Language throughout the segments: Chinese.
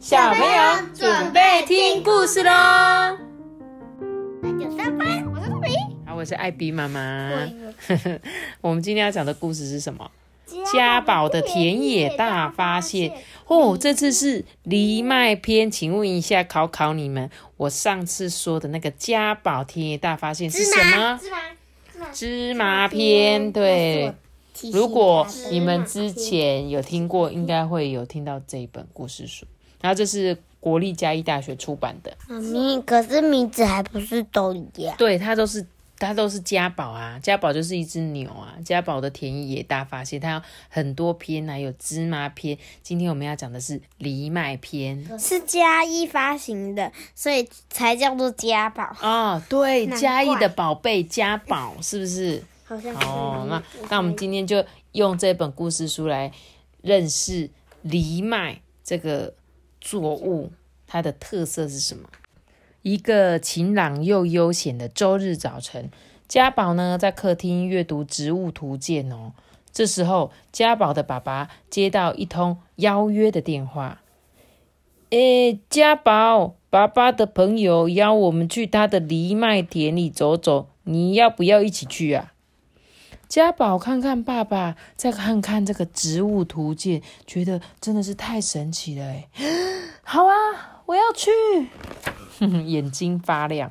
小朋友准备听故事喽。那就上班，我是兔比。好，我是艾比妈妈。我们今天要讲的故事是什么？家宝的田野大发现哦，这次是藜麦篇。请问一下，考考你们，我上次说的那个家宝田野大发现是什么？芝麻，芝麻，芝麻篇。对，如果你们之前有听过，应该会有听到这一本故事书。然后这是国立嘉义大学出版的，妈咪，可是名字还不是都一样？对，它都是它都是家宝啊，家宝就是一只牛啊，家宝的田野大发现，它有很多篇还，有芝麻篇。今天我们要讲的是藜麦篇是嘉义发行的，所以才叫做家宝。哦，对，嘉义的宝贝家宝是不是？好像是哦，那那我们今天就用这本故事书来认识藜麦这个作物，它的特色是什么？一个晴朗又悠闲的周日早晨，家宝呢在客厅阅读《植物图鉴》哦。这时候，家宝的爸爸接到一通邀约的电话。诶，家宝，爸爸的朋友邀我们去他的藜麦田里走走，你要不要一起去啊？家宝看看爸爸，再看看这个植物图鉴，觉得真的是太神奇了哎！好啊，我要去，眼睛发亮。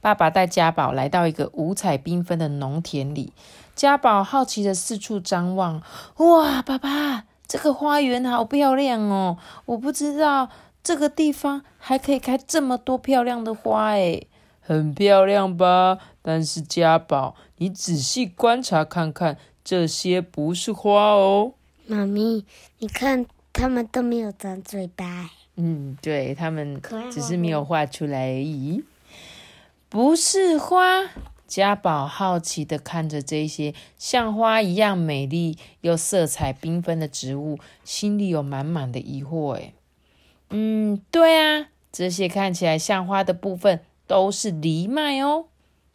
爸爸带家宝来到一个五彩缤纷的农田里，家宝好奇的四处张望。哇，爸爸，这个花园好漂亮哦！我不知道这个地方还可以开这么多漂亮的花诶，很漂亮吧？但是家宝，你仔细观察看看，这些不是花哦。妈咪，你看他们都没有长嘴巴。嗯，对他们只是没有画出来而已，不是花。家宝好奇的看着这些像花一样美丽又色彩缤纷的植物，心里有满满的疑惑。诶，嗯，对啊，这些看起来像花的部分都是藜麦哦。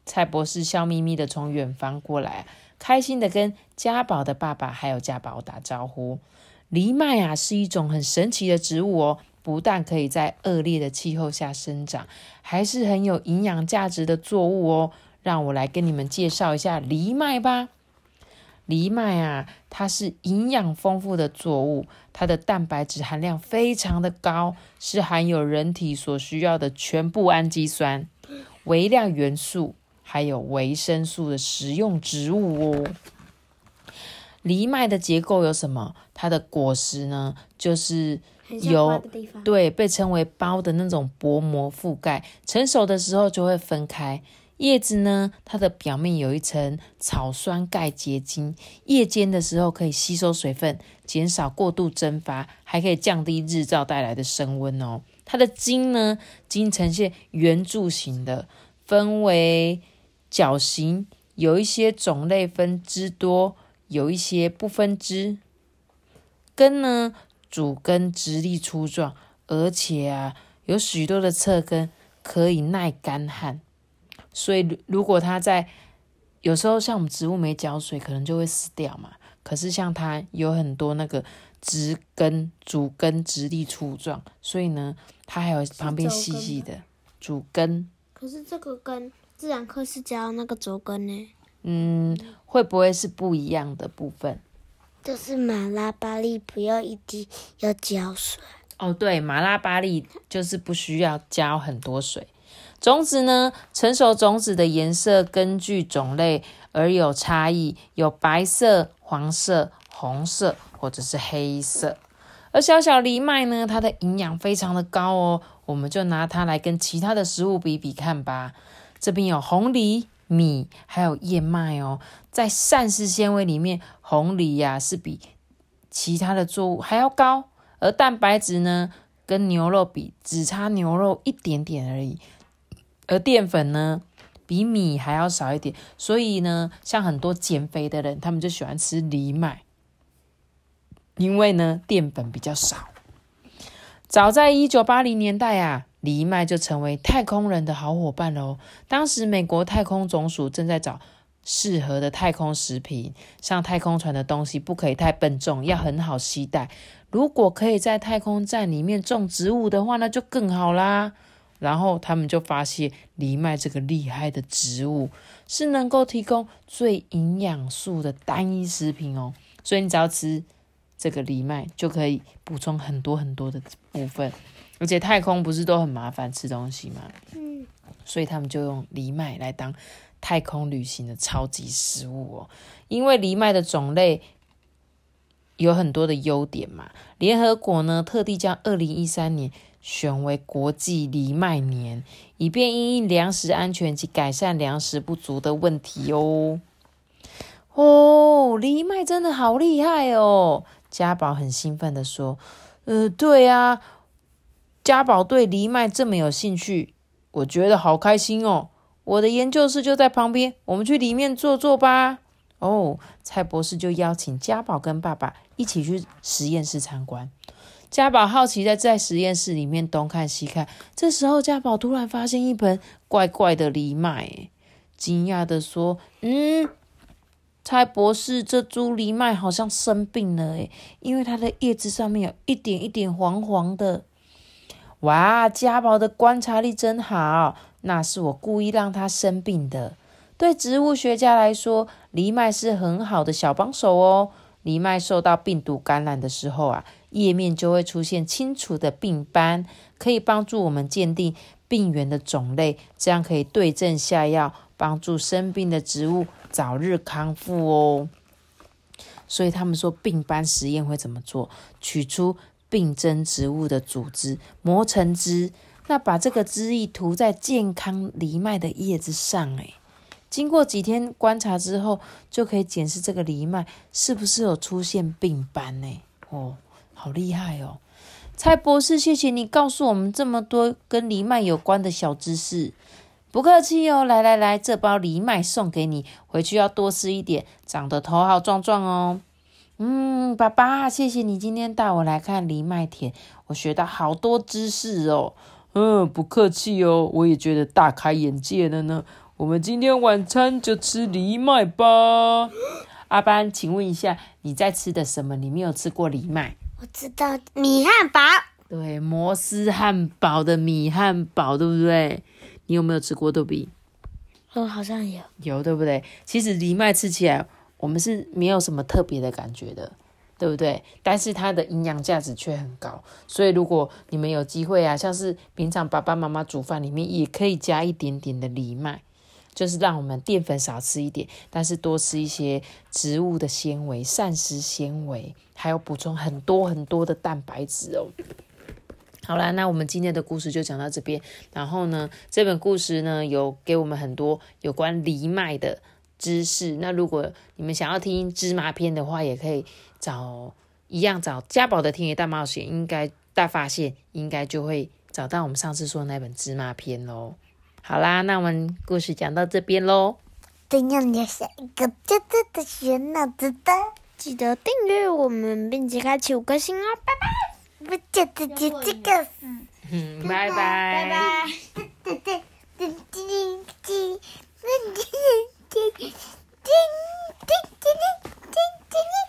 蔡博士笑眯眯的从远方过来，开心的跟家宝的爸爸还有家宝打招呼。藜麦啊，是一种很神奇的植物哦，不但可以在恶劣的气候下生长，还是很有营养价值的作物哦。让我来跟你们介绍一下藜麦吧。藜麦啊，它是营养丰富的作物，它的蛋白质含量非常的高，是含有人体所需要的全部氨基酸、微量元素还有维生素的食用植物哦。藜麦的结构有什么？它的果实呢，就是由。对被称为包的那种薄膜覆盖，成熟的时候就会分开。叶子呢，它的表面有一层草酸钙结晶，夜间的时候可以吸收水分，减少过度蒸发，还可以降低日照带来的升温哦。它的茎呢，茎呈现圆柱形的，分为角形，有一些种类分支多，有一些不分支。根呢，主根直立粗壮，而且啊，有许多的侧根可以耐干旱。所以，如如果它在有时候像我们植物没浇水，可能就会死掉嘛。可是像它有很多那个植根、主根直立粗壮，所以呢，它还有旁边细细的主根。可是这个根自然课是教那个轴根呢，嗯，会不会是不一样的部分？就是马拉巴利不要一滴要浇水。哦，对，马拉巴利就是不需要浇很多水。种子呢，成熟种子的颜色根据种类而有差异，有白色、黄色、红色或者是黑色。而小小藜麦呢，它的营养非常的高哦，我们就拿它来跟其他的食物比比看吧。这边有红藜、米，还有燕麦哦。在膳食纤维里面，红藜呀、是比其他的作物还要高，而蛋白质呢，跟牛肉比只差牛肉一点点而已。而淀粉呢，比米还要少一点，所以呢，像很多减肥的人，他们就喜欢吃藜麦，因为呢，淀粉比较少。早在一九八零年代啊，藜麦就成为太空人的好伙伴喽。当时美国太空总署正在找适合的太空食品。上太空船的东西不可以太笨重，要很好携带。如果可以在太空站里面种植物的话，那就更好啦。然后他们就发现藜麦这个厉害的植物是能够提供最营养素的单一食品哦。所以你只要吃这个藜麦，就可以补充很多很多的部分。而且太空不是都很麻烦吃东西吗？嗯，所以他们就用藜麦来当太空旅行的超级食物哦。因为藜麦的种类有很多的优点嘛，联合国呢特地将二零一三年选为国际藜麦年，以便因应粮食安全及改善粮食不足的问题哦。哦，藜麦真的好厉害哦！家宝很兴奋的说：“呃，对啊。”家宝对藜麦这么有兴趣，我觉得好开心哦！我的研究室就在旁边，我们去里面坐坐吧。哦，蔡博士就邀请家宝跟爸爸一起去实验室参观。家宝好奇在在实验室里面东看西看，这时候家宝突然发现一盆怪怪的藜麦，惊讶的说：“嗯，蔡博士，这株藜麦好像生病了诶，因为它的叶子上面有一点一点黄黄的。”哇，家宝的观察力真好，那是我故意让它生病的。对植物学家来说，藜麦是很好的小帮手哦。藜麦受到病毒感染的时候啊，叶面就会出现清楚的病斑，可以帮助我们鉴定病源的种类，这样可以对症下药，帮助生病的植物早日康复哦。所以他们说病斑实验会怎么做？取出。病征植物的组织磨成汁，那把这个汁液涂在健康藜麦的叶子上，诶，经过几天观察之后，就可以检视这个藜麦是不是有出现病斑呢？哦，好厉害哦！蔡博士，谢谢你告诉我们这么多跟藜麦有关的小知识，不客气哦。来来来，这包藜麦送给你，回去要多吃一点，长得头好壮壮哦。嗯，爸爸，谢谢你今天带我来看藜麦田，我学到好多知识哦。嗯，不客气哦，我也觉得大开眼界了呢。我们今天晚餐就吃藜麦吧。阿班，请问一下，你在吃的什么？你没有吃过藜麦？我知道米汉堡。对，摩斯汉堡的米汉堡，对不对？你有没有吃过豆比？哦，好像有。有，对不对？其实藜麦吃起来。我们是没有什么特别的感觉的，对不对？但是它的营养价值却很高，所以如果你们有机会啊，像是平常爸爸妈妈煮饭里面也可以加一点点的藜麦，就是让我们淀粉少吃一点，但是多吃一些植物的纤维、膳食纤维，还有补充很多很多的蛋白质哦。好啦，那我们今天的故事就讲到这边。然后呢，这本故事呢有给我们很多有关藜麦的。知识，那如果你们想要听芝麻篇的话，也可以找一样找家宝的《田野大冒险》，应该大发现，应该就会找到我们上次说的那本芝麻篇喽。好啦，那我们故事讲到这边喽。怎样留下一个真正的学脑子的？记得订阅我们，并且开启五颗星哦，拜拜。不讲的就这个。是，拜拜。拜拜。噔噔噔噔噔噔噔噔噔噔噔噔噔噔。